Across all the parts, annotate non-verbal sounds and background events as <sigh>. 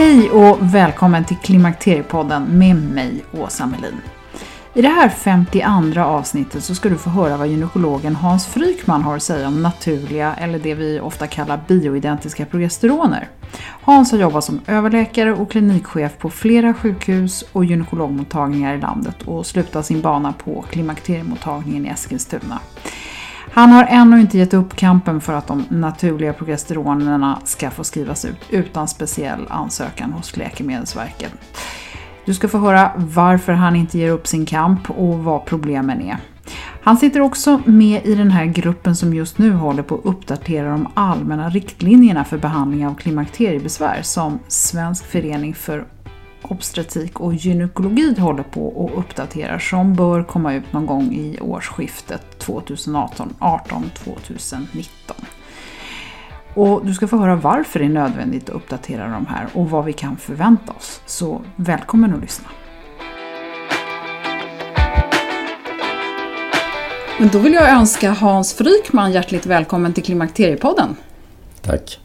Hej och välkommen till Klimakteriepodden med mig, Åsa Melin. I det här 52 avsnittet så ska du få höra vad gynekologen Hans Frykman har att säga om naturliga, eller det vi ofta kallar bioidentiska progesteroner. Hans har jobbat som överläkare och klinikchef på flera sjukhus och gynekologmottagningar i landet och slutat sin bana på klimakteriemottagningen i Eskilstuna. Han har ännu inte gett upp kampen för att de naturliga progesteronerna ska få skrivas ut utan speciell ansökan hos Läkemedelsverket. Du ska få höra varför han inte ger upp sin kamp och vad problemen är. Han sitter också med i den här gruppen som just nu håller på att uppdatera de allmänna riktlinjerna för behandling av klimakteriebesvär som Svensk förening för obstetrik och gynekologi håller på och uppdaterar som bör komma ut någon gång i årsskiftet 2018-2019. Och du ska få höra varför det är nödvändigt att uppdatera de här och vad vi kan förvänta oss. Så välkommen att lyssna! Men då vill jag önska Hans Frykman hjärtligt välkommen till Klimakteriepodden. Tack.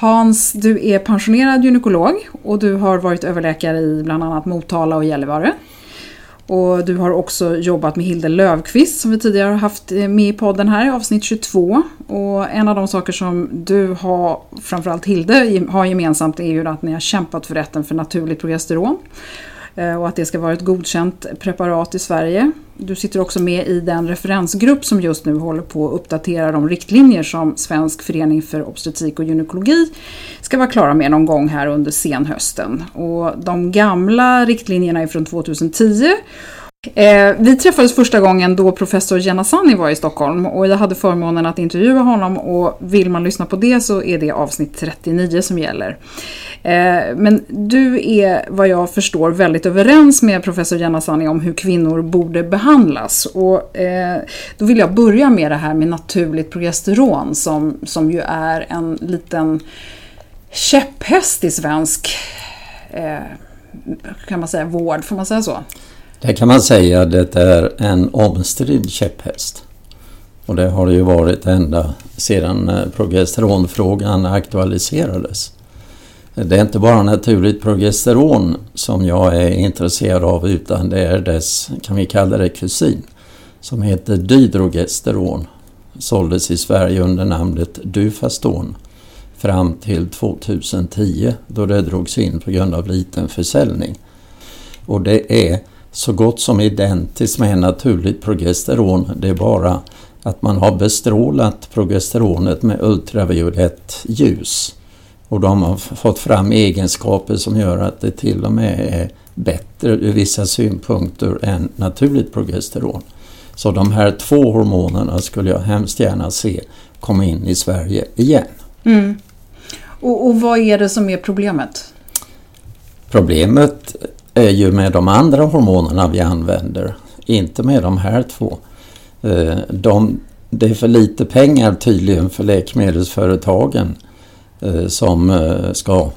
Hans, du är pensionerad gynekolog och du har varit överläkare i bland annat Motala och Gällivare. Och du har också jobbat med Hilde Lövqvist som vi tidigare har haft eh, med i podden här i avsnitt 22. Och en av de saker som du har, framförallt Hilde, har gemensamt är ju att ni har kämpat för rätten för naturligt progesteron. Eh, och att det ska vara ett godkänt preparat i Sverige. Du sitter också med i den referensgrupp som just nu håller på att uppdatera de riktlinjer som Svensk förening för obstetrik och gynekologi ska vara klara med någon gång här under senhösten. Och de gamla riktlinjerna är från 2010 Eh, vi träffades första gången då professor Janasani var i Stockholm och jag hade förmånen att intervjua honom och vill man lyssna på det så är det avsnitt 39 som gäller. Eh, men du är vad jag förstår väldigt överens med professor Janasani om hur kvinnor borde behandlas. Och, eh, då vill jag börja med det här med naturligt progesteron som, som ju är en liten käpphäst i svensk eh, kan man säga, vård, får man säga så? Det kan man säga det är en omstridd käpphäst. Och det har det ju varit ända sedan eh, progesteronfrågan aktualiserades. Det är inte bara naturligt progesteron som jag är intresserad av utan det är dess, kan vi kalla det kusin, som heter dydrogesteron. Såldes i Sverige under namnet Dufaston fram till 2010 då det drogs in på grund av liten försäljning. Och det är så gott som identiskt med naturligt progesteron. Det är bara att man har bestrålat progesteronet med ultraviolett ljus. Och de har fått fram egenskaper som gör att det till och med är bättre ur vissa synpunkter än naturligt progesteron. Så de här två hormonerna skulle jag hemskt gärna se komma in i Sverige igen. Mm. Och, och vad är det som är problemet? Problemet är ju med de andra hormonerna vi använder, inte med de här två. Eh, de, det är för lite pengar tydligen för läkemedelsföretagen eh, som eh, ska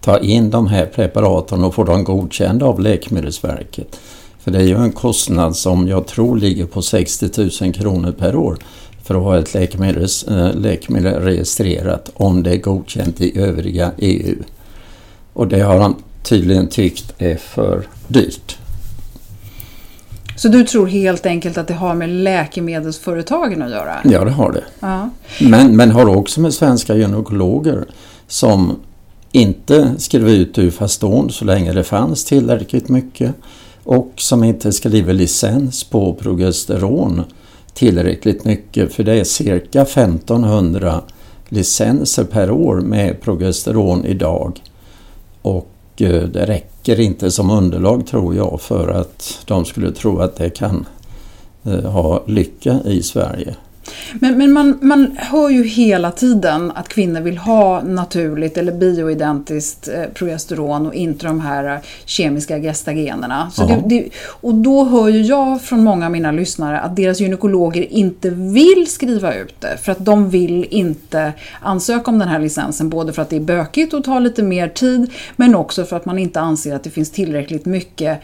ta in de här preparaten och få dem godkända av Läkemedelsverket. För det är ju en kostnad som jag tror ligger på 60 000 kronor per år för att ha ett läkemedel, läkemedel registrerat om det är godkänt i övriga EU. Och det har tydligen tyckt är för dyrt. Så du tror helt enkelt att det har med läkemedelsföretagen att göra? Ja, det har det. Ja. Men, men har också med svenska gynekologer som inte skrev ut Ufaston så länge det fanns tillräckligt mycket och som inte skriver licens på progesteron tillräckligt mycket för det är cirka 1500 licenser per år med progesteron idag. Och Eh, det räcker inte som underlag tror jag för att de skulle tro att det kan eh, ha lycka i Sverige. Men, men man, man hör ju hela tiden att kvinnor vill ha naturligt eller bioidentiskt eh, progesteron och inte de här eh, kemiska gestagenerna. Så det, det, och då hör ju jag från många av mina lyssnare att deras gynekologer inte vill skriva ut det för att de vill inte ansöka om den här licensen både för att det är bökigt och tar lite mer tid men också för att man inte anser att det finns tillräckligt mycket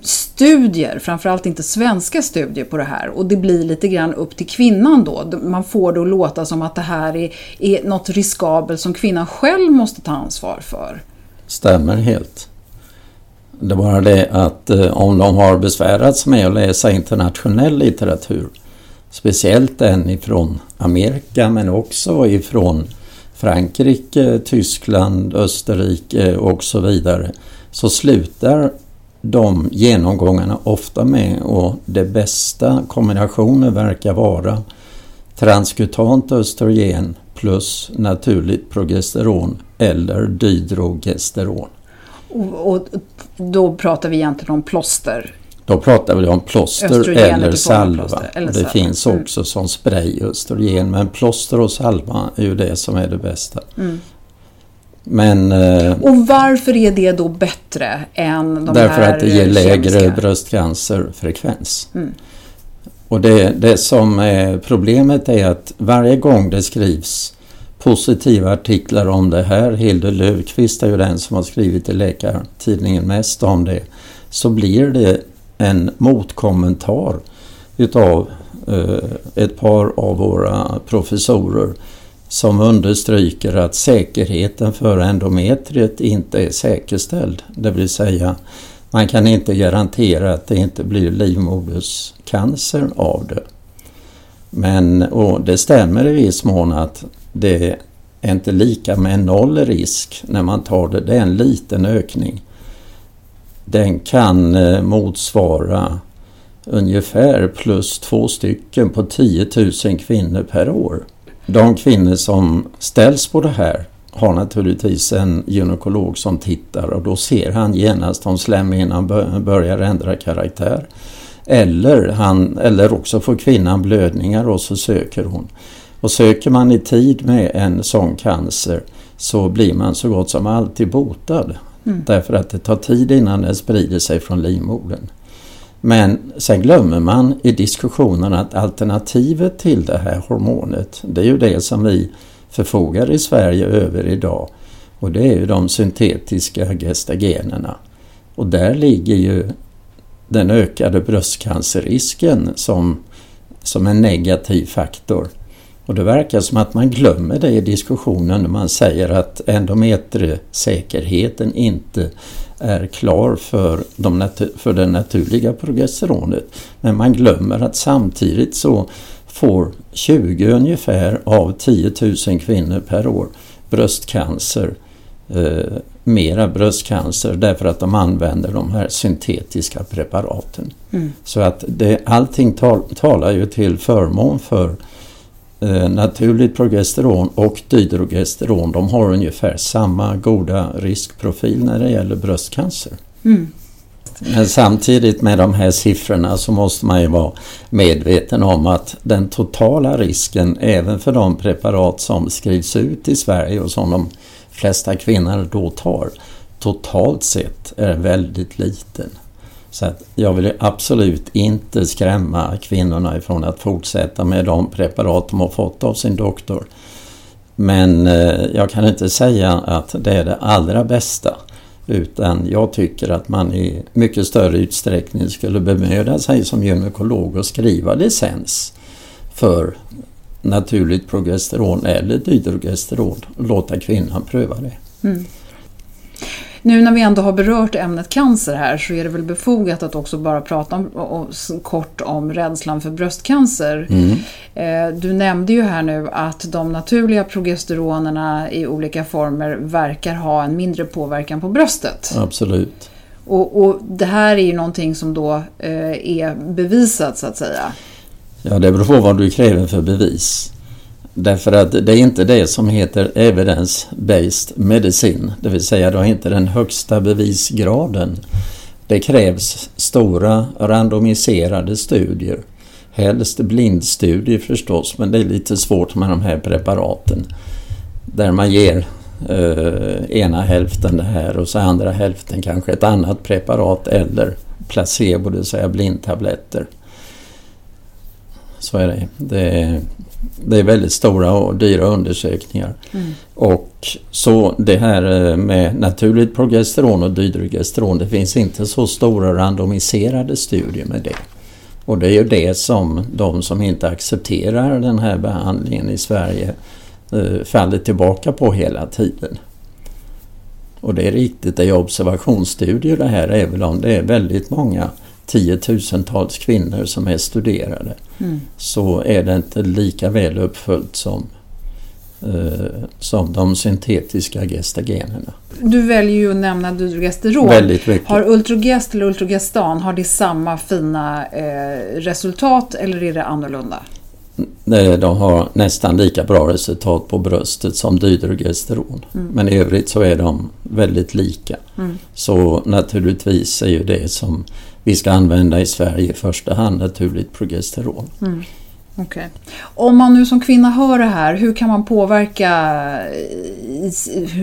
studier, framförallt inte svenska studier på det här och det blir lite grann upp till kvinnan då. Man får det att låta som att det här är, är något riskabelt som kvinnan själv måste ta ansvar för. Stämmer helt. Det är bara det att eh, om de har besvärats med att läsa internationell litteratur, speciellt den ifrån Amerika men också ifrån Frankrike, Tyskland, Österrike och så vidare, så slutar de genomgångarna ofta med och det bästa kombinationen verkar vara transkutant östrogen plus naturligt progesteron eller dydrogesteron. Och, och då pratar vi egentligen om plåster? Då pratar vi om plåster eller salva. Eller det salva. finns mm. också som spray östrogen men plåster och salva är ju det som är det bästa. Mm. Men, eh, och varför är det då bättre än de därför här Därför att det ger lägre kemiska? bröstcancerfrekvens. Mm. Och det, det som är problemet är att varje gång det skrivs positiva artiklar om det här, Hilde Löfqvist är ju den som har skrivit i Läkartidningen mest om det, så blir det en motkommentar utav eh, ett par av våra professorer som understryker att säkerheten för endometriet inte är säkerställd. Det vill säga man kan inte garantera att det inte blir livmoderscancer av det. Men, och det stämmer i viss mån att det är inte lika med noll risk när man tar det. Det är en liten ökning. Den kan eh, motsvara ungefär plus två stycken på 10 000 kvinnor per år. De kvinnor som ställs på det här har naturligtvis en gynekolog som tittar och då ser han genast om slemhinnan börjar ändra karaktär. Eller, han, eller också får kvinnan blödningar och så söker hon. Och söker man i tid med en sån cancer så blir man så gott som alltid botad. Mm. Därför att det tar tid innan den sprider sig från livmodern. Men sen glömmer man i diskussionen att alternativet till det här hormonet, det är ju det som vi förfogar i Sverige över idag. Och det är ju de syntetiska gestagenerna. Och där ligger ju den ökade bröstcancerrisken som, som en negativ faktor. Och det verkar som att man glömmer det i diskussionen när man säger att endometrisäkerheten inte är klar för, de för det naturliga progesteronet. Men man glömmer att samtidigt så får 20 ungefär av 10 000 kvinnor per år bröstcancer, eh, mera bröstcancer därför att de använder de här syntetiska preparaten. Mm. Så att det, allting tal, talar ju till förmån för naturligt progesteron och dydrogesteron de har ungefär samma goda riskprofil när det gäller bröstcancer. Mm. Men samtidigt med de här siffrorna så måste man ju vara medveten om att den totala risken även för de preparat som skrivs ut i Sverige och som de flesta kvinnor då tar totalt sett är väldigt liten. Så att jag vill absolut inte skrämma kvinnorna ifrån att fortsätta med de preparat de har fått av sin doktor. Men eh, jag kan inte säga att det är det allra bästa. Utan jag tycker att man i mycket större utsträckning skulle bemöda sig som gynekolog och skriva licens för naturligt progesteron eller dydrogesteron och låta kvinnan pröva det. Mm. Nu när vi ändå har berört ämnet cancer här så är det väl befogat att också bara prata om, om, kort om rädslan för bröstcancer. Mm. Eh, du nämnde ju här nu att de naturliga progesteronerna i olika former verkar ha en mindre påverkan på bröstet. Absolut. Och, och det här är ju någonting som då eh, är bevisat så att säga. Ja, det beror på vad du kräver för bevis. Därför att det är inte det som heter evidence-based medicin, det vill säga du har inte den högsta bevisgraden. Det krävs stora randomiserade studier, helst blindstudier förstås, men det är lite svårt med de här preparaten. Där man ger eh, ena hälften det här och så andra hälften kanske ett annat preparat eller placebo, det vill säga blindtabletter. Så är det. det det är väldigt stora och dyra undersökningar. Mm. Och så det här eh, med naturligt progesteron och dydrogesteron, det finns inte så stora randomiserade studier med det. Och det är ju det som de som inte accepterar den här behandlingen i Sverige eh, faller tillbaka på hela tiden. Och det är riktigt, det är observationsstudier det här, även om det är väldigt många tiotusentals kvinnor som är studerade mm. så är det inte lika väl uppföljt som, eh, som de syntetiska gestagenerna. Du väljer ju att nämna dydrogesteron. Väldigt mycket. Har Ultrogest eller Ultrogestan, har det samma fina eh, resultat eller är det annorlunda? De har nästan lika bra resultat på bröstet som dydrogesteron. Mm. Men i övrigt så är de väldigt lika. Mm. Så naturligtvis är ju det som vi ska använda i Sverige i första hand naturligt progesteron. Mm. Okay. Om man nu som kvinna hör det här, hur kan man påverka,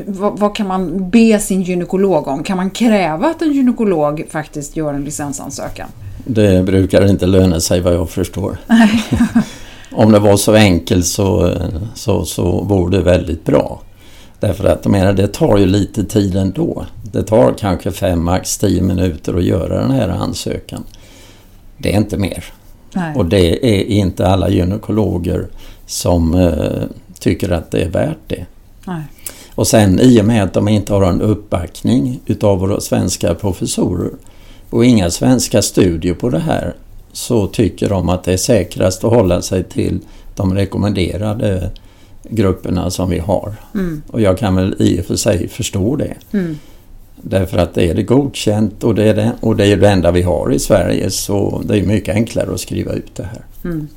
vad, vad, kan man be sin gynekolog om? Kan man kräva att en gynekolog faktiskt gör en licensansökan? Det brukar inte löna sig vad jag förstår. <laughs> om det var så enkelt så, så, så vore det väldigt bra. Därför att menar, det tar ju lite tid ändå. Det tar kanske fem, max tio minuter att göra den här ansökan. Det är inte mer. Nej. Och det är inte alla gynekologer som eh, tycker att det är värt det. Nej. Och sen i och med att de inte har en uppbackning utav våra svenska professorer och inga svenska studier på det här så tycker de att det är säkrast att hålla sig till de rekommenderade grupperna som vi har. Mm. Och jag kan väl i och för sig förstå det. Mm. Därför att det är det godkänt och det är det, och det är det enda vi har i Sverige så det är mycket enklare att skriva ut det här. Mm.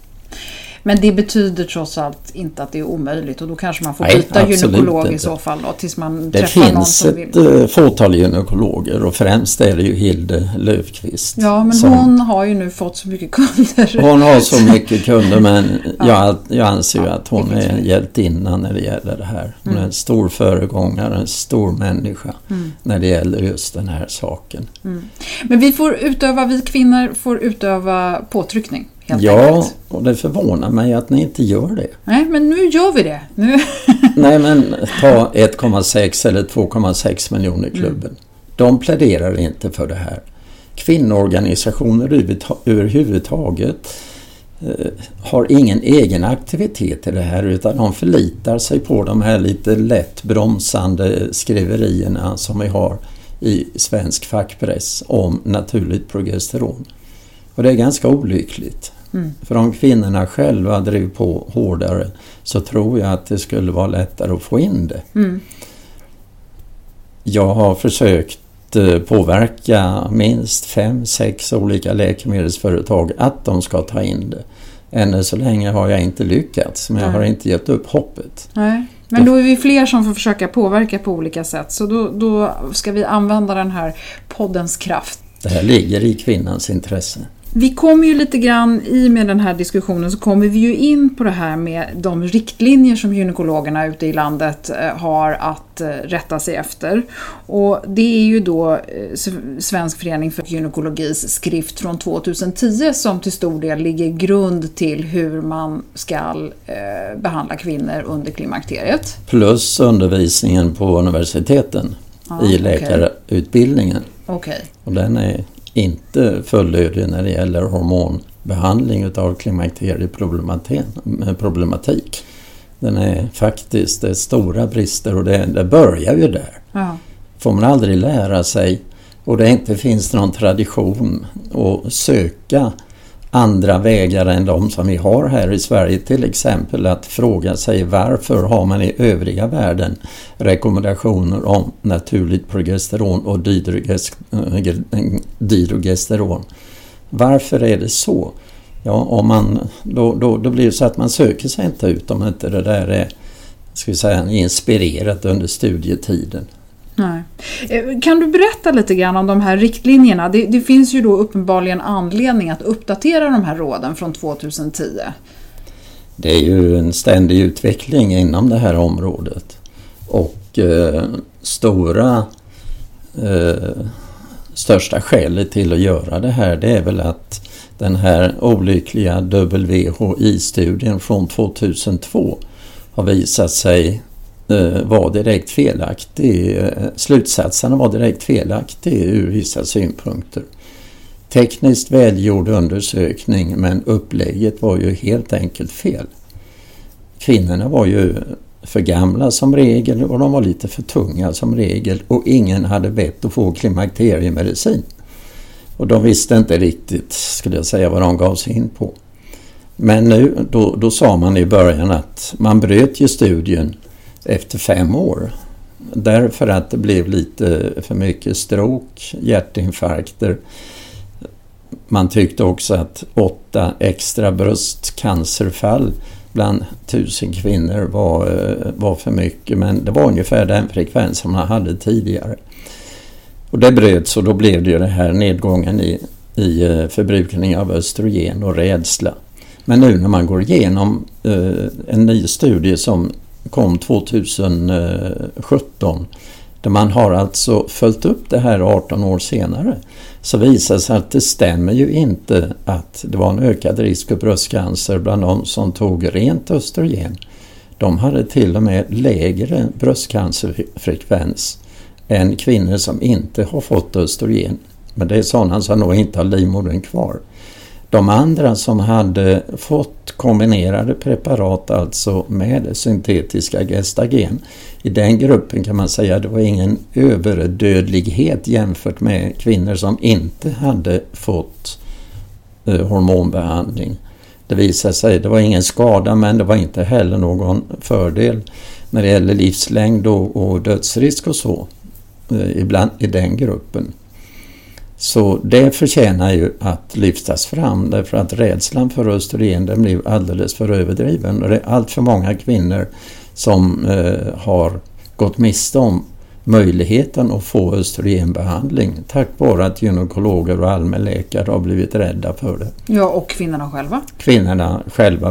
Men det betyder trots allt inte att det är omöjligt och då kanske man får byta Nej, gynekolog inte. i så fall då, tills man det träffar någon som vill. Det finns ett fåtal gynekologer och främst är det ju Hilde Löfqvist. Ja, men som, hon har ju nu fått så mycket kunder. Hon har så mycket kunder men <laughs> ja. jag, jag anser ju att hon är en hjältinna när det gäller det här. Hon mm. är en stor föregångare, en stor människa mm. när det gäller just den här saken. Mm. Men vi får utöva, vi kvinnor får utöva påtryckning ja, enkelt. och det förvånar mig att ni inte gör det. Nej, men nu gör vi det. Nu. <laughs> Nej, men ta 1,6 eller 2,6 miljoner klubben. Mm. De pläderar inte för det här. Kvinnoorganisationer överhuvudtaget eh, har ingen egen aktivitet i det här utan de förlitar sig på de här lite lätt bromsande skriverierna som vi har i svensk fackpress om naturligt progesteron. Och det är ganska olyckligt. Mm. För om kvinnorna själva drev på hårdare så tror jag att det skulle vara lättare att få in det. Mm. Jag har försökt eh, påverka minst fem, sex olika läkemedelsföretag att de ska ta in det. Ännu så länge har jag inte lyckats, men jag har inte gett upp hoppet. Nej. Men då är vi fler som får försöka påverka på olika sätt, så då, då ska vi använda den här poddens kraft Det här ligger i kvinnans intresse. Vi kommer ju lite grann, i med den här diskussionen, så kommer vi ju in på det här med de riktlinjer som gynekologerna ute i landet eh, har att eh, rätta sig efter. Och det är ju då eh, Svensk förening för gynekologis skrift från 2010 som till stor del ligger grund till hur man ska behandla kvinnor under klimakteriet. Plus undervisningen på universiteten ah, i läkarutbildningen. Okay. Och den är inte fullödig när det gäller hormonbehandling utav klimakterieproblematik. Den är faktiskt det är stora brister och det, det börjar ju där. Ja. Får man aldrig lära sig och det inte finns någon tradition att söka andra vägar än de som vi har här i Sverige. Till exempel att fråga sig varför har man i övriga världen rekommendationer om naturligt progesteron och eh, dydrogesteron. Varför är det så? Ja, om man, då, då, då blir det så att man söker sig inte ut om inte det där är ska vi säga, inspirerat under studietiden. Nej. Eh, kan du berätta lite grann om de här riktlinjerna? Det, det, finns ju då uppenbarligen anledning att uppdatera de här råden från 2010. Det är ju en ständig utveckling inom det här området. Och eh, stora eh, största skälet till att göra det här det är väl att den här olyckliga WHI-studien från 2002 har visat sig Eh, var direkt felaktig. Eh, slutsatserna var direkt felaktig ur vissa synpunkter. Tekniskt välgjord undersökning men upplägget var ju helt enkelt fel. Kvinnorna var ju för gamla som regel och de var lite för tunga som regel och ingen hade bett att få klimakteriemedicin. Och de visste inte riktigt, skulle jag säga, vad de gav sig in på. Men nu, då, då sa man i början att man bröt ju studien efter fem år. Därför att det blev lite för mycket stroke, hjärtinfarkter. Man tyckte också att åtta extra bröstcancerfall bland tusen kvinnor var, eh, var för mycket men det var ungefär den frekvensen man hade tidigare. Och det bröts och då blev det ju den här nedgången i, i eh, förbrukning av östrogen och rädsla. Men nu när man går igenom eh, en ny studie som kom 2017 där man har alltså följt upp det här 18 år senare så visar det sig att det stämmer ju inte att det var en ökad risk för bröstcancer bland de som tog rent östrogen. De hade till och med lägre bröstcancerfrekvens än kvinnor som inte har fått östrogen. Men det är sådana som nog inte har livmodern kvar. De andra som hade fått kombinerade preparat alltså med syntetiska gestagen. I den gruppen kan man säga att det var ingen överdödlighet jämfört med kvinnor som inte hade fått eh, hormonbehandling. Det visade sig, det var ingen skada men det var inte heller någon fördel när det gäller livslängd och, och dödsrisk och så eh, ibland i den gruppen. Så det förtjänar ju att lyftas fram därför att rädslan för östrogen den blir alldeles för överdriven. Och det är allt för många kvinnor som eh, har gått miste om möjligheten att få östrogenbehandling tack vare att gynekologer och allmänläkare har blivit rädda för det. Ja, och kvinnorna själva. Kvinnorna själva,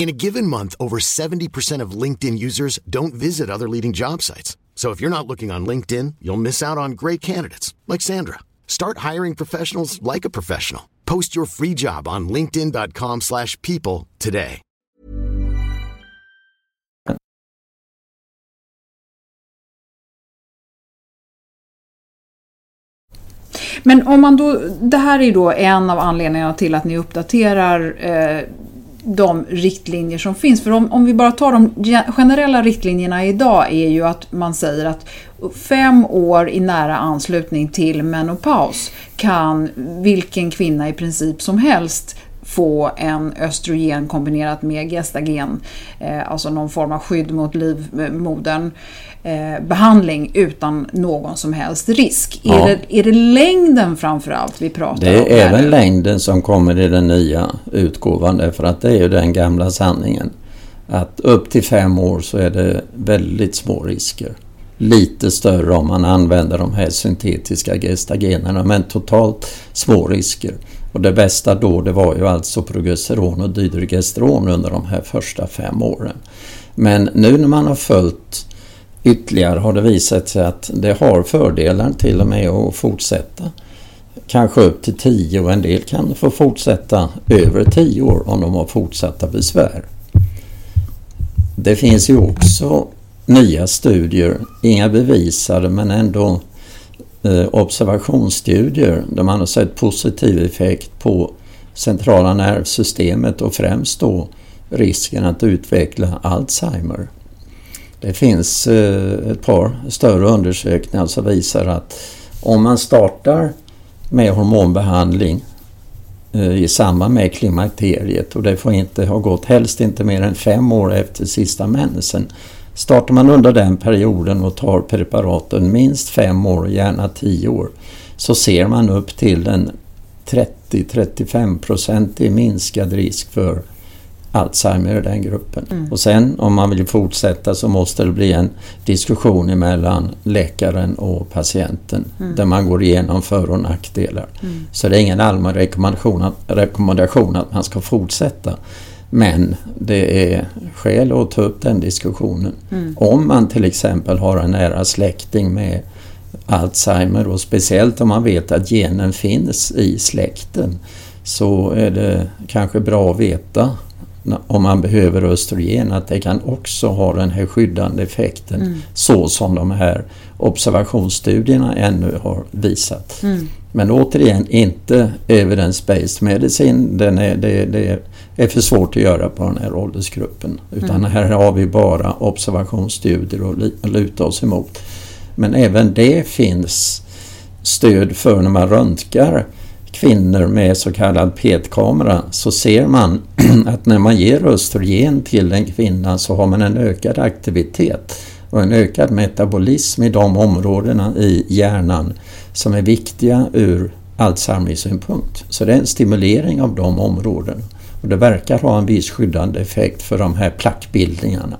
In a given month, over 70% of LinkedIn users don't visit other leading job sites. So if you're not looking on LinkedIn, you'll miss out on great candidates like Sandra. Start hiring professionals like a professional. Post your free job on linkedin.com/people today. Men om man då, det här är ju då en av anledningarna till att ni uppdaterar eh, de riktlinjer som finns. För om, om vi bara tar de generella riktlinjerna idag är ju att man säger att fem år i nära anslutning till menopaus kan vilken kvinna i princip som helst få en östrogen kombinerat med gestagen, eh, alltså någon form av skydd mot livmodern, eh, eh, behandling utan någon som helst risk. Ja. Är, det, är det längden framförallt vi pratar Det om? är även eller? längden som kommer i den nya utgåvan därför att det är ju den gamla sanningen. Att upp till fem år så är det väldigt små risker. Lite större om man använder de här syntetiska gestagenerna men totalt små risker. Och det bästa då det var ju alltså progesteron och dydrogesteron under de här första fem åren. Men nu när man har följt ytterligare har det visat sig att det har fördelar till och med att fortsätta. Kanske upp till 10 och en del kan få fortsätta över 10 år om de har fortsatta besvär. Det finns ju också nya studier, inga bevisade men ändå eh, observationsstudier där man har sett positiv effekt på centrala nervsystemet och främst då risken att utveckla Alzheimer. Det finns eh, ett par större undersökningar som visar att om man startar med hormonbehandling eh, i samband med klimakteriet och det får inte ha gått helst inte mer än fem år efter sista mensen. Startar man under den perioden och tar preparaten minst fem år, gärna tio år, så ser man upp till en 30-35 i minskad risk för Alzheimer i den gruppen. Och sen om man vill fortsätta så måste det bli en diskussion mellan läkaren och patienten där man går igenom för och nackdelar. Så det är ingen allmän rekommendation att, rekommendation att man ska fortsätta. Men det är skäl att ta upp den diskussionen. Om man till exempel har en nära släkting med Alzheimer och speciellt om man vet att genen finns i släkten så är det kanske bra att veta om man behöver östrogen att det kan också ha den här skyddande effekten så som de här observationsstudierna ännu har visat. Men återigen inte evidence-based medicin, den är, det, det är för svårt att göra på den här åldersgruppen. Utan här har vi bara observationsstudier att luta oss emot. Men även det finns stöd för när man röntgar kvinnor med så kallad PET-kamera så ser man <clears throat> att när man ger östrogen till en kvinna så har man en ökad aktivitet och en ökad metabolism i de områdena i hjärnan som är viktiga ur Alzheimers-synpunkt. Så det är en stimulering av de områdena. Och det verkar ha en viss skyddande effekt för de här plackbildningarna.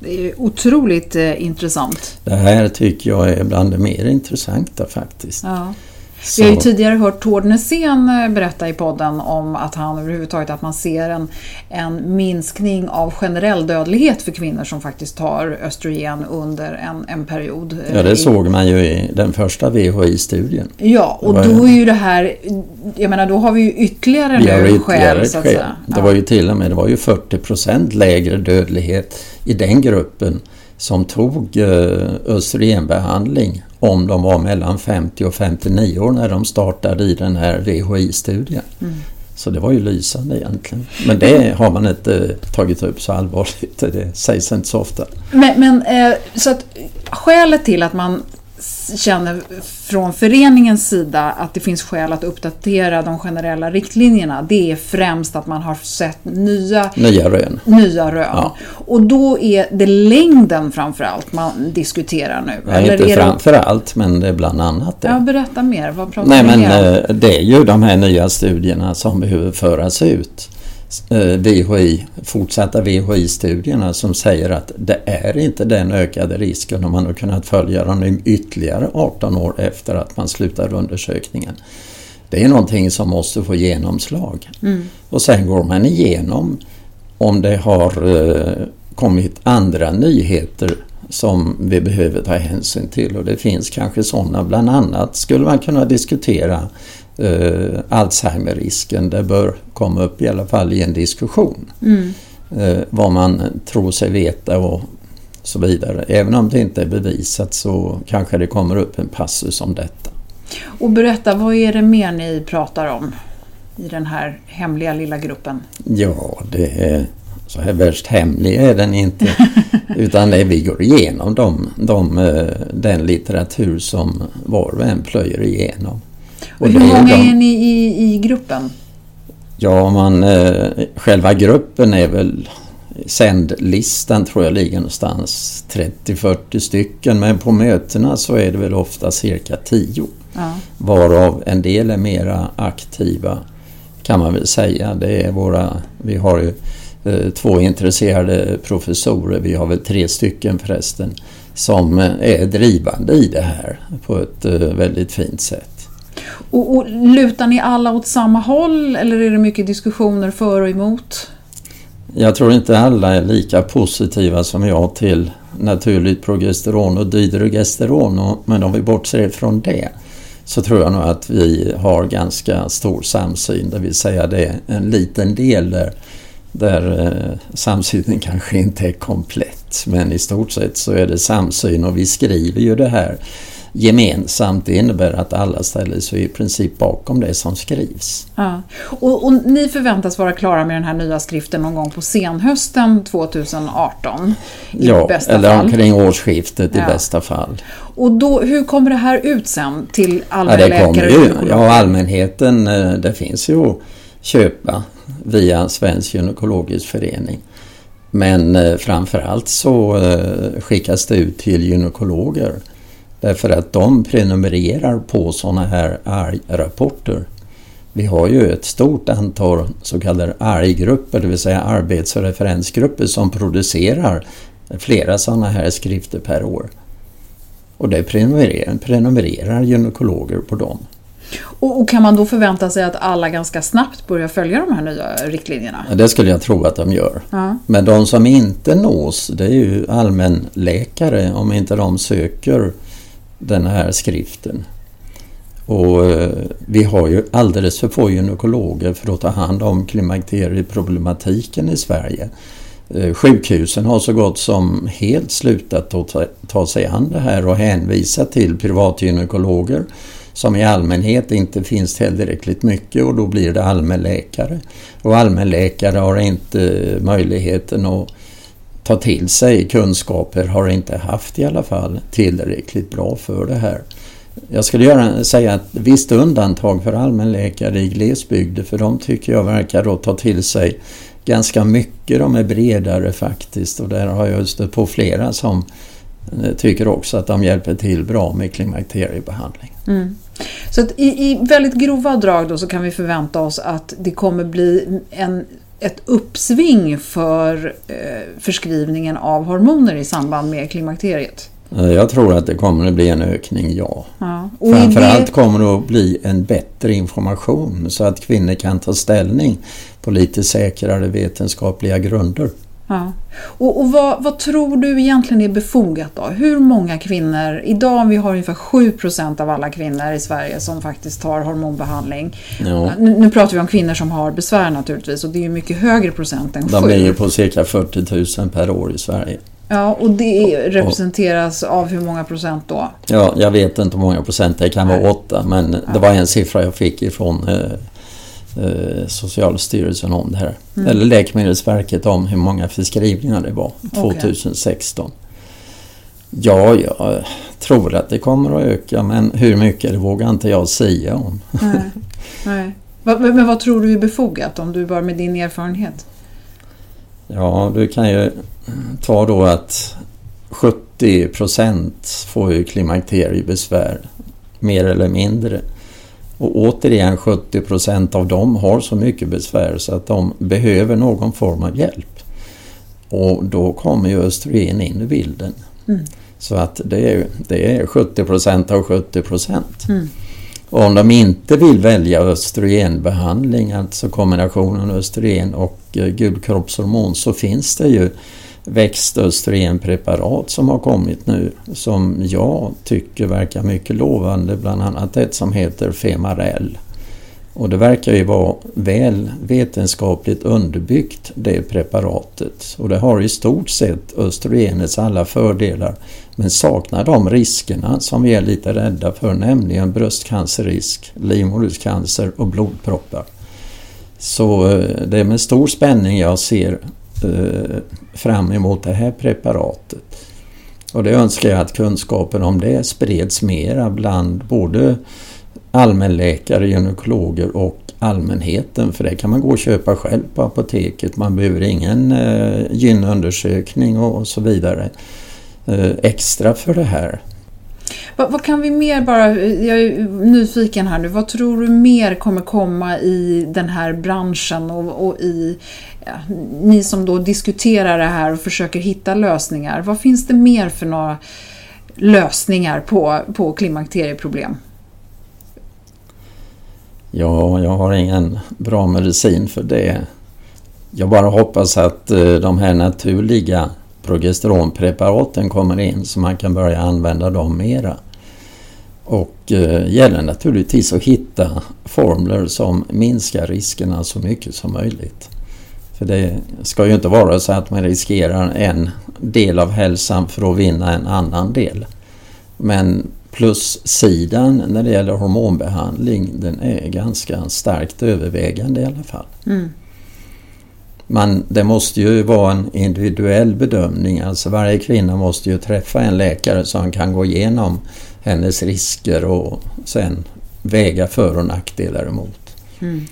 Det är otroligt eh, intressant. Det här tycker jag är bland det mer intressanta faktiskt. Ja. Så- Vi har ju tidigare hört Tord Nässén eh, berätta i podden om att han överhuvudtaget att man ser en, en minskning av generell dödlighet för kvinnor som faktiskt tar östrogen under en, en period. eh, Ja, det såg man ju i den första VHI-studien. Ja, och då är ju det här, jag menar då har vi ju ytterligare Vi nu ytterligare skäl skäl. Det var ju till och med det var ju 40% lägre dödlighet i den gruppen som tog eh, östrogenbehandling om de var mellan 50 och 59 år när de startade i den här VHI-studien. Mm. Så det var ju lysande egentligen. Men det har man inte tagit upp så allvarligt. <laughs> Det sägs inte så ofta. Men, men eh, så att skälet till att man känner från föreningens sida att det finns skäl att uppdatera de generella riktlinjerna det är främst att man har sett nya Nya rön. nya rön. Ja. Och då är det längden framförallt man diskuterar nu. Nej, inte är det... men det är bland annat det. Ja, berätta mer. Vad pratar Nej men om? eh, det är ju de här nya studierna som behöver föras ut. VHI, fortsatta VHI-studierna som säger att det är inte den ökade risken om man har kunnat följa dem ytterligare 18 år efter att man slutar undersökningen. Det är någonting som måste få genomslag. Mm. Och sen går man igenom om det har eh, kommit andra nyheter som vi behöver ta hänsyn till och det finns kanske sådana. Bland annat skulle man kunna diskutera eh, Alzheimerrisken. Det bör komma upp i alla fall i en diskussion. Mm. Eh, vad man tror sig veta och så vidare. Även om det inte är bevisat så kanske det kommer upp en passus om detta. Och berätta, vad är det mer ni pratar om i den här hemliga lilla gruppen? Ja, det är så här värst hemlig är den inte. <laughs> utan det, vi går igenom de, de, eh, den litteratur som var och en plöjer igenom. Och hur många är, ni i, i gruppen? Ja, man, eh, själva gruppen är väl sändlistan tror jag ligger någonstans 30-40 stycken men på mötena så är det väl ofta cirka 10. Ja. Varav en del är mera aktiva kan man väl säga. Det är våra, vi har ju eh, två intresserade professorer, vi har väl tre stycken förresten, som eh, är drivande i det här på ett eh, väldigt fint sätt. Och, och lutar ni alla åt samma håll eller är det mycket diskussioner för och emot? Jag tror inte alla är lika positiva som jag till naturligt progesteron och dydrogesteron men om vi bortser från det så tror jag nog att vi har ganska stor samsyn, det vill säga det är en liten del där, där eh, samsynen <laughs> kanske inte är komplett. Men i stort sett så är det samsyn och vi skriver ju det här gemensamt. Det innebär att alla ställer sig i princip bakom det som skrivs. Ja. Och, och, ni förväntas vara klara med den här nya skriften någon gång på senhösten 2018? I ja, eller fall. omkring årsskiftet ja. i bästa fall. Och då, hur kommer det här ut sen till allmänläkare? Ja, det ja, allmänheten, eh, det finns ju att köpa via Svensk gynekologisk förening. Men eh, framförallt så eh, skickas det ut till gynekologer Därför att de prenumererar på sådana här ARG-rapporter. Vi har ju ett stort antal så kallade ARG-grupper, det vill säga arbets och referensgrupper som producerar flera sådana här skrifter per år. Och det prenumererar, prenumererar gynekologer på dem. Och, och, kan man då förvänta sig att alla ganska snabbt börjar följa de här nya riktlinjerna? Det skulle jag tro att de gör. Ja. Men de som inte nås, det är ju allmänläkare om inte de söker den här skriften. Och eh, vi har ju alldeles för få gynekologer för att ta hand om klimakterieproblematiken i Sverige. Eh, sjukhusen har så gott som helt slutat att ta sig an det här och hänvisa till privatgynekologer som i allmänhet inte finns tillräckligt mycket och då blir det allmänläkare. Och allmänläkare har inte möjligheten att ta till sig kunskaper har inte haft i alla fall tillräckligt bra för det här. Jag skulle göra, säga att visst undantag för allmänläkare i glesbygder för de tycker jag verkar då ta till sig ganska mycket. De är bredare faktiskt och där har jag stött på flera som eh, tycker också att de hjälper till bra med klimakteriebehandling. Mm. Så att i, i väldigt grova drag då så kan vi förvänta oss att det kommer bli en ett uppsving för eh, förskrivningen av hormoner i samband med klimakteriet? Eh, jag tror att det kommer att bli en ökning, ja. ja. Och Framförallt det... kommer det att bli en bättre information så att kvinnor kan ta ställning på lite säkrare vetenskapliga grunder. Ja. Och, och vad, vad, tror du egentligen är befogat då? Hur många kvinnor, idag vi har ungefär 7% av alla kvinnor i Sverige som faktiskt tar hormonbehandling. Ja. Nu, nu, pratar vi om kvinnor som har besvär naturligtvis och det är ju mycket högre procent än 7. De är ju på cirka 40 000 per år i Sverige. Ja, och det representeras av hur många procent då? Ja, jag vet inte hur många procent, det kan vara 8 men det var en siffra jag fick ifrån eh, eh, Socialstyrelsen om det här. Mm. Eller Läkemedelsverket om hur många förskrivningar det var 2016. Okay. Ja, jag tror att det kommer att öka men hur mycket det vågar inte jag säga om. Nej. <laughs> Nej. Men vad tror du är befogat om du bara med din erfarenhet? Ja, du kan ju ta då att 70 procent får ju klimakteriebesvär mer eller mindre. Och återigen 70 procent av dem har så mycket besvär så att de behöver någon form av hjälp. Och då kommer ju östrogen in i bilden. Mm. Så att det är, det är 70 procent av 70 procent. Mm. Och om de inte vill välja östrogenbehandling, alltså kombinationen östrogen och eh, gulkroppshormon, så finns det ju växtöstrogenpreparat som har kommit nu som jag tycker verkar mycket lovande, bland annat ett som heter Femarel. Och det verkar ju vara väl vetenskapligt underbyggt det preparatet. Och det har i stort sett östrogenets alla fördelar men saknar de riskerna som vi är lite rädda för, nämligen bröstcancerrisk, livmoderscancer och blodproppar. Så eh, det är med stor spänning jag ser Eh, fram emot det här preparatet. Och det önskar jag att kunskapen om det spreds mera bland både allmänläkare, gynekologer och allmänheten för det kan man gå och köpa själv på apoteket. Man behöver ingen eh, gynundersökning och, och så vidare eh, extra för det här. Vad, vad, kan vi mer bara, eh, jag är nyfiken här nu, vad tror du mer kommer komma i den här branschen och, och i ja, ni som då diskuterar det här och försöker hitta lösningar. Vad finns det mer för några lösningar på, på klimakterieproblem? Ja, jag har ingen bra medicin för det. Jag bara hoppas att eh, de här naturliga progesteronpreparaten kommer in så man kan börja använda dem mera. Och eh, gäller naturligtvis att hitta formler som minskar riskerna så mycket som möjligt. För det ska ju inte vara så att man riskerar en del av hälsan för att vinna en annan del. Men plussidan när det gäller hormonbehandling den är ganska starkt övervägande i alla fall. Mm. Men det måste ju vara en individuell bedömning. Alltså varje kvinna måste ju träffa en läkare som kan gå igenom hennes risker och sen väga för och nackdelar emot. Mm.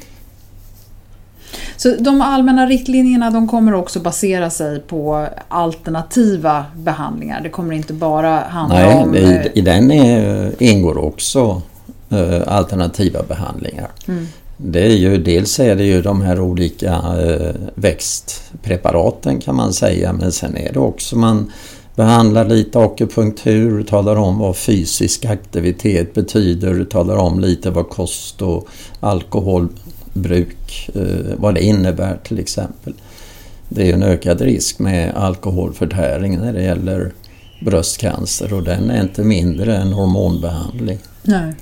Så de allmänna riktlinjerna de kommer också basera sig på alternativa behandlingar. Det kommer inte bara handla Nej, om... Nej, i, i den är, ingår också uh, alternativa behandlingar. Mm. Det är ju, dels är det ju de här olika uh, växtpreparaten kan man säga men sen är det också man behandlar lite akupunktur, talar om vad fysisk aktivitet betyder, talar om lite vad kost och alkohol bruk, eh, vad det innebär till exempel. Det är ju en ökad risk med alkoholförtäring när det gäller bröstcancer och den är inte mindre än hormonbehandling. Nej.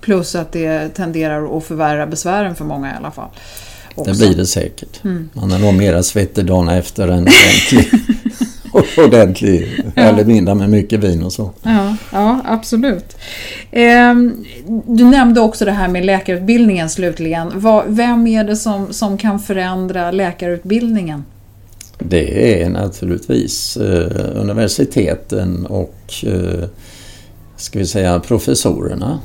Plus att det tenderar att förvärra besvären för många i alla fall. Också. Det blir det säkert. Mm. Man är nog mera svettig dagen efter än <laughs> <laughs> ordentlig ja. eller mindre med mycket vin och så. Ja, ja absolut. Eh, du nämnde också det här med läkarutbildningen slutligen. vem är det som, som kan förändra läkarutbildningen? Det är naturligtvis eh, universiteten och eh, ska vi säga professorerna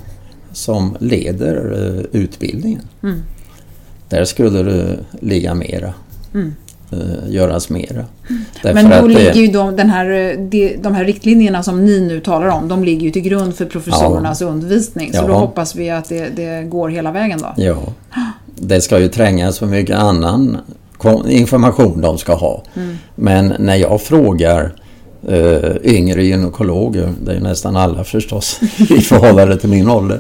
som leder eh, utbildningen. Mm. Där skulle det ligga mera. Mm. Eh, göras mera. Mm. Men då ligger ju de, den här, de, de här riktlinjerna som ni nu talar om, de ligger ju till grund för professorernas ja. undervisning. Så ja. då hoppas vi att det, det, går hela vägen då. Ja, det ska ju trängas för mycket annan information de ska ha. Mm. Men när jag frågar uh, yngre gynekologer, det är nästan alla förstås <laughs> i förhållande till min ålder.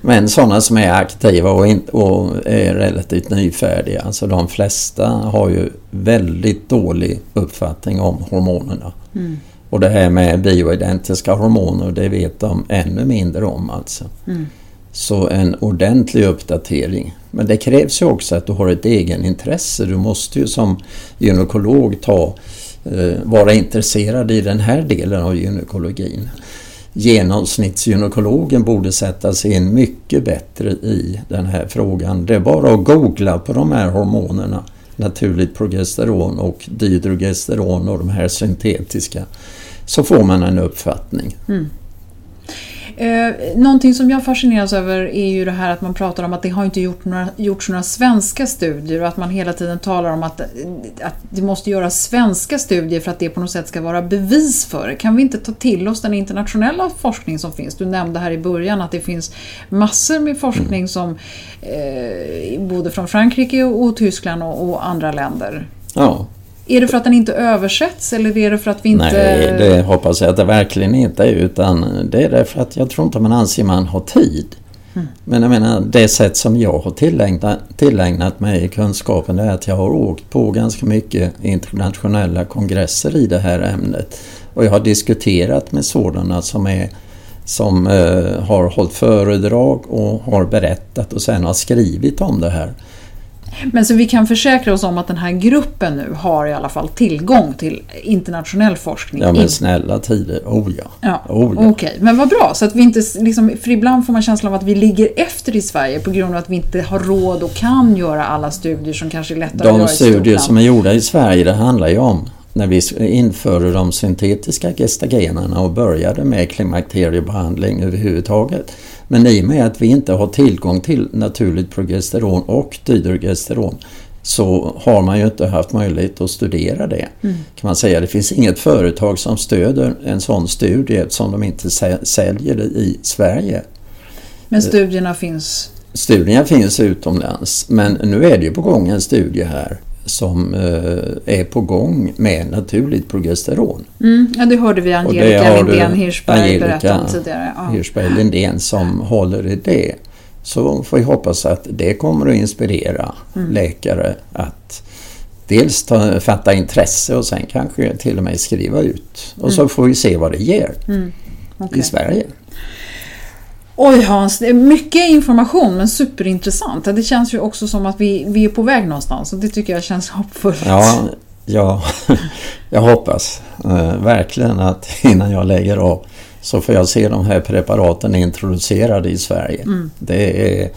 Men sådana som är aktiva och, in, och är relativt nyfärdiga. Alltså de flesta har ju väldigt dålig uppfattning om hormonerna. Mm. Och det här med bioidentiska hormoner, det vet de ännu mindre om alltså. Mm. Så en ordentlig uppdatering. Men det krävs ju också att du har ett egenintresse. Du måste ju som gynekolog ta Eh, Eh, vara intresserad i den här delen av gynekologin. Genomsnittsgynekologen borde sätta sig in mycket bättre i den här frågan. Det är bara att googla på de här hormonerna, naturligt progesteron och dydrogesteron och de här syntetiska, så får man en uppfattning. Mm. Eh, någonting som jag fascineras över är ju det här att man pratar om att det har inte gjort några, gjorts några svenska studier och att man hela tiden talar om att, att det måste göras svenska studier för att det på något sätt ska vara bevis för det. Kan vi inte ta till oss den internationella forskning som finns? Du nämnde här i början att det finns massor med forskning mm. som eh, både från Frankrike och, och Tyskland och, och andra länder. Ja, är det för att den inte översätts eller är det för att vi inte... Nej, det hoppas jag att det verkligen inte är utan det är därför att jag tror inte man anser man har tid. Mm. Men jag menar det sätt som jag har tillägnat, tillägnat mig kunskapen är att jag har åkt på ganska mycket internationella kongresser i det här ämnet. Och jag har diskuterat med sådana som är som eh, har hållit föredrag och har berättat och sen har skrivit om det här. Men så vi kan försäkra oss om att den här gruppen nu har i alla fall tillgång till internationell forskning. Ja men snälla tider, oh ja. ja. Oh ja. Okej, okay. men vad bra. Så att vi inte, liksom, för ibland får man känslan av att vi ligger efter i Sverige på grund av att vi inte har råd och kan göra alla studier som kanske är lättare de att göra i studier som är gjorda i Sverige, det handlar ju om när vi införde de syntetiska gestagenerna och började med klimakteriebehandling överhuvudtaget. Men i och med att vi inte har tillgång till naturligt progesteron och dydrogesteron så har man ju inte haft möjlighet att studera det. Mm. kan man säga. Det finns inget företag som stöder en sån studie som de inte säljer det i Sverige. Men studierna finns? Studierna finns utomlands men nu är det ju på gång en studie här som eh, är på gång med naturligt progesteron. Mm, ja, det hörde vi Angelica Lindén Hirschberg berätta om tidigare. Ja. Hirschberg Lindén som håller i det. Så får vi hoppas att det kommer att inspirera mm. läkare att dels ta, fatta intresse och sen kanske till och med skriva ut. Och mm. så får vi se vad det ger mm. okay. i Sverige. Oj Hans, det är mycket information men superintressant. Det känns ju också som att vi, vi är på väg någonstans och det tycker jag känns hoppfullt. Ja, ja <laughs> jag hoppas eh, verkligen att <laughs> innan jag lägger av så får jag se de här preparaten introducerade i Sverige. Mm. Det är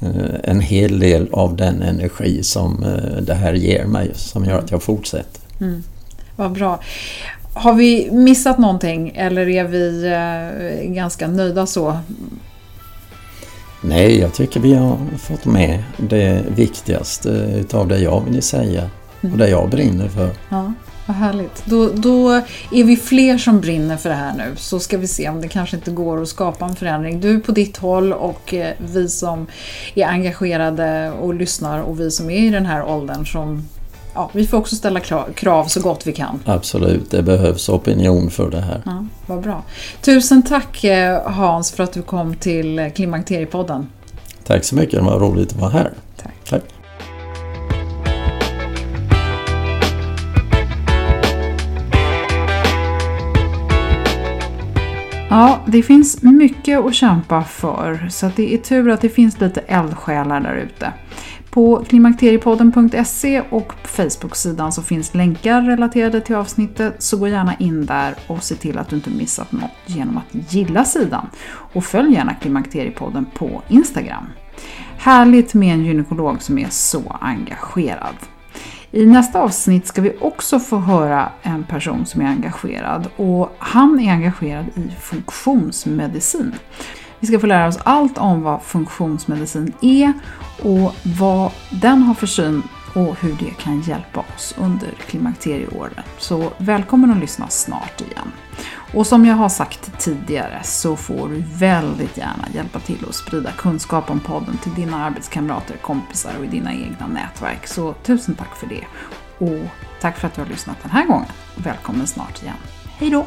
eh, en hel del av den energi som eh, det här ger mig som gör att jag fortsätter. Mm. Vad bra. Har vi missat någonting eller är vi eh, ganska nöjda så? Nej, jag tycker vi har fått med det viktigaste utav det jag vill säga och det jag brinner för. Ja, vad härligt. Då, då är vi fler som brinner för det här nu så ska vi se om det kanske inte går att skapa en förändring. Du på ditt håll och eh, vi som är engagerade och lyssnar och vi som är i den här åldern som ja, vi får också ställa krav så gott vi kan. Absolut, det behövs opinion för det här. Ja, vad bra. Tusen tack eh, Hans för att du kom till Klimakteriepodden. Tack så mycket, det var roligt att vara här. Tack. tack. Ja, det finns mycket att kämpa för så det är tur att det finns lite eldsjälar där ute. På klimakteriepodden.se och på Facebook-sidan så finns länkar relaterade till avsnittet så gå gärna in där och se till att du inte missat något genom att gilla sidan. Och följ gärna Klimakteriepodden på Instagram. Härligt med en gynekolog som är så engagerad. I nästa avsnitt ska vi också få höra en person som är engagerad och han är engagerad i funktionsmedicin. Vi ska få lära oss allt om vad funktionsmedicin är och vad den har för syn och hur det kan hjälpa oss under klimakterieåren. Så välkommen att lyssna snart igen. Och som jag har sagt tidigare så får du väldigt gärna hjälpa till att sprida kunskap om podden till dina arbetskamrater, kompisar och i dina egna nätverk. Så tusen tack för det. Och tack för att du har lyssnat den här gången. Välkommen snart igen. Hej då!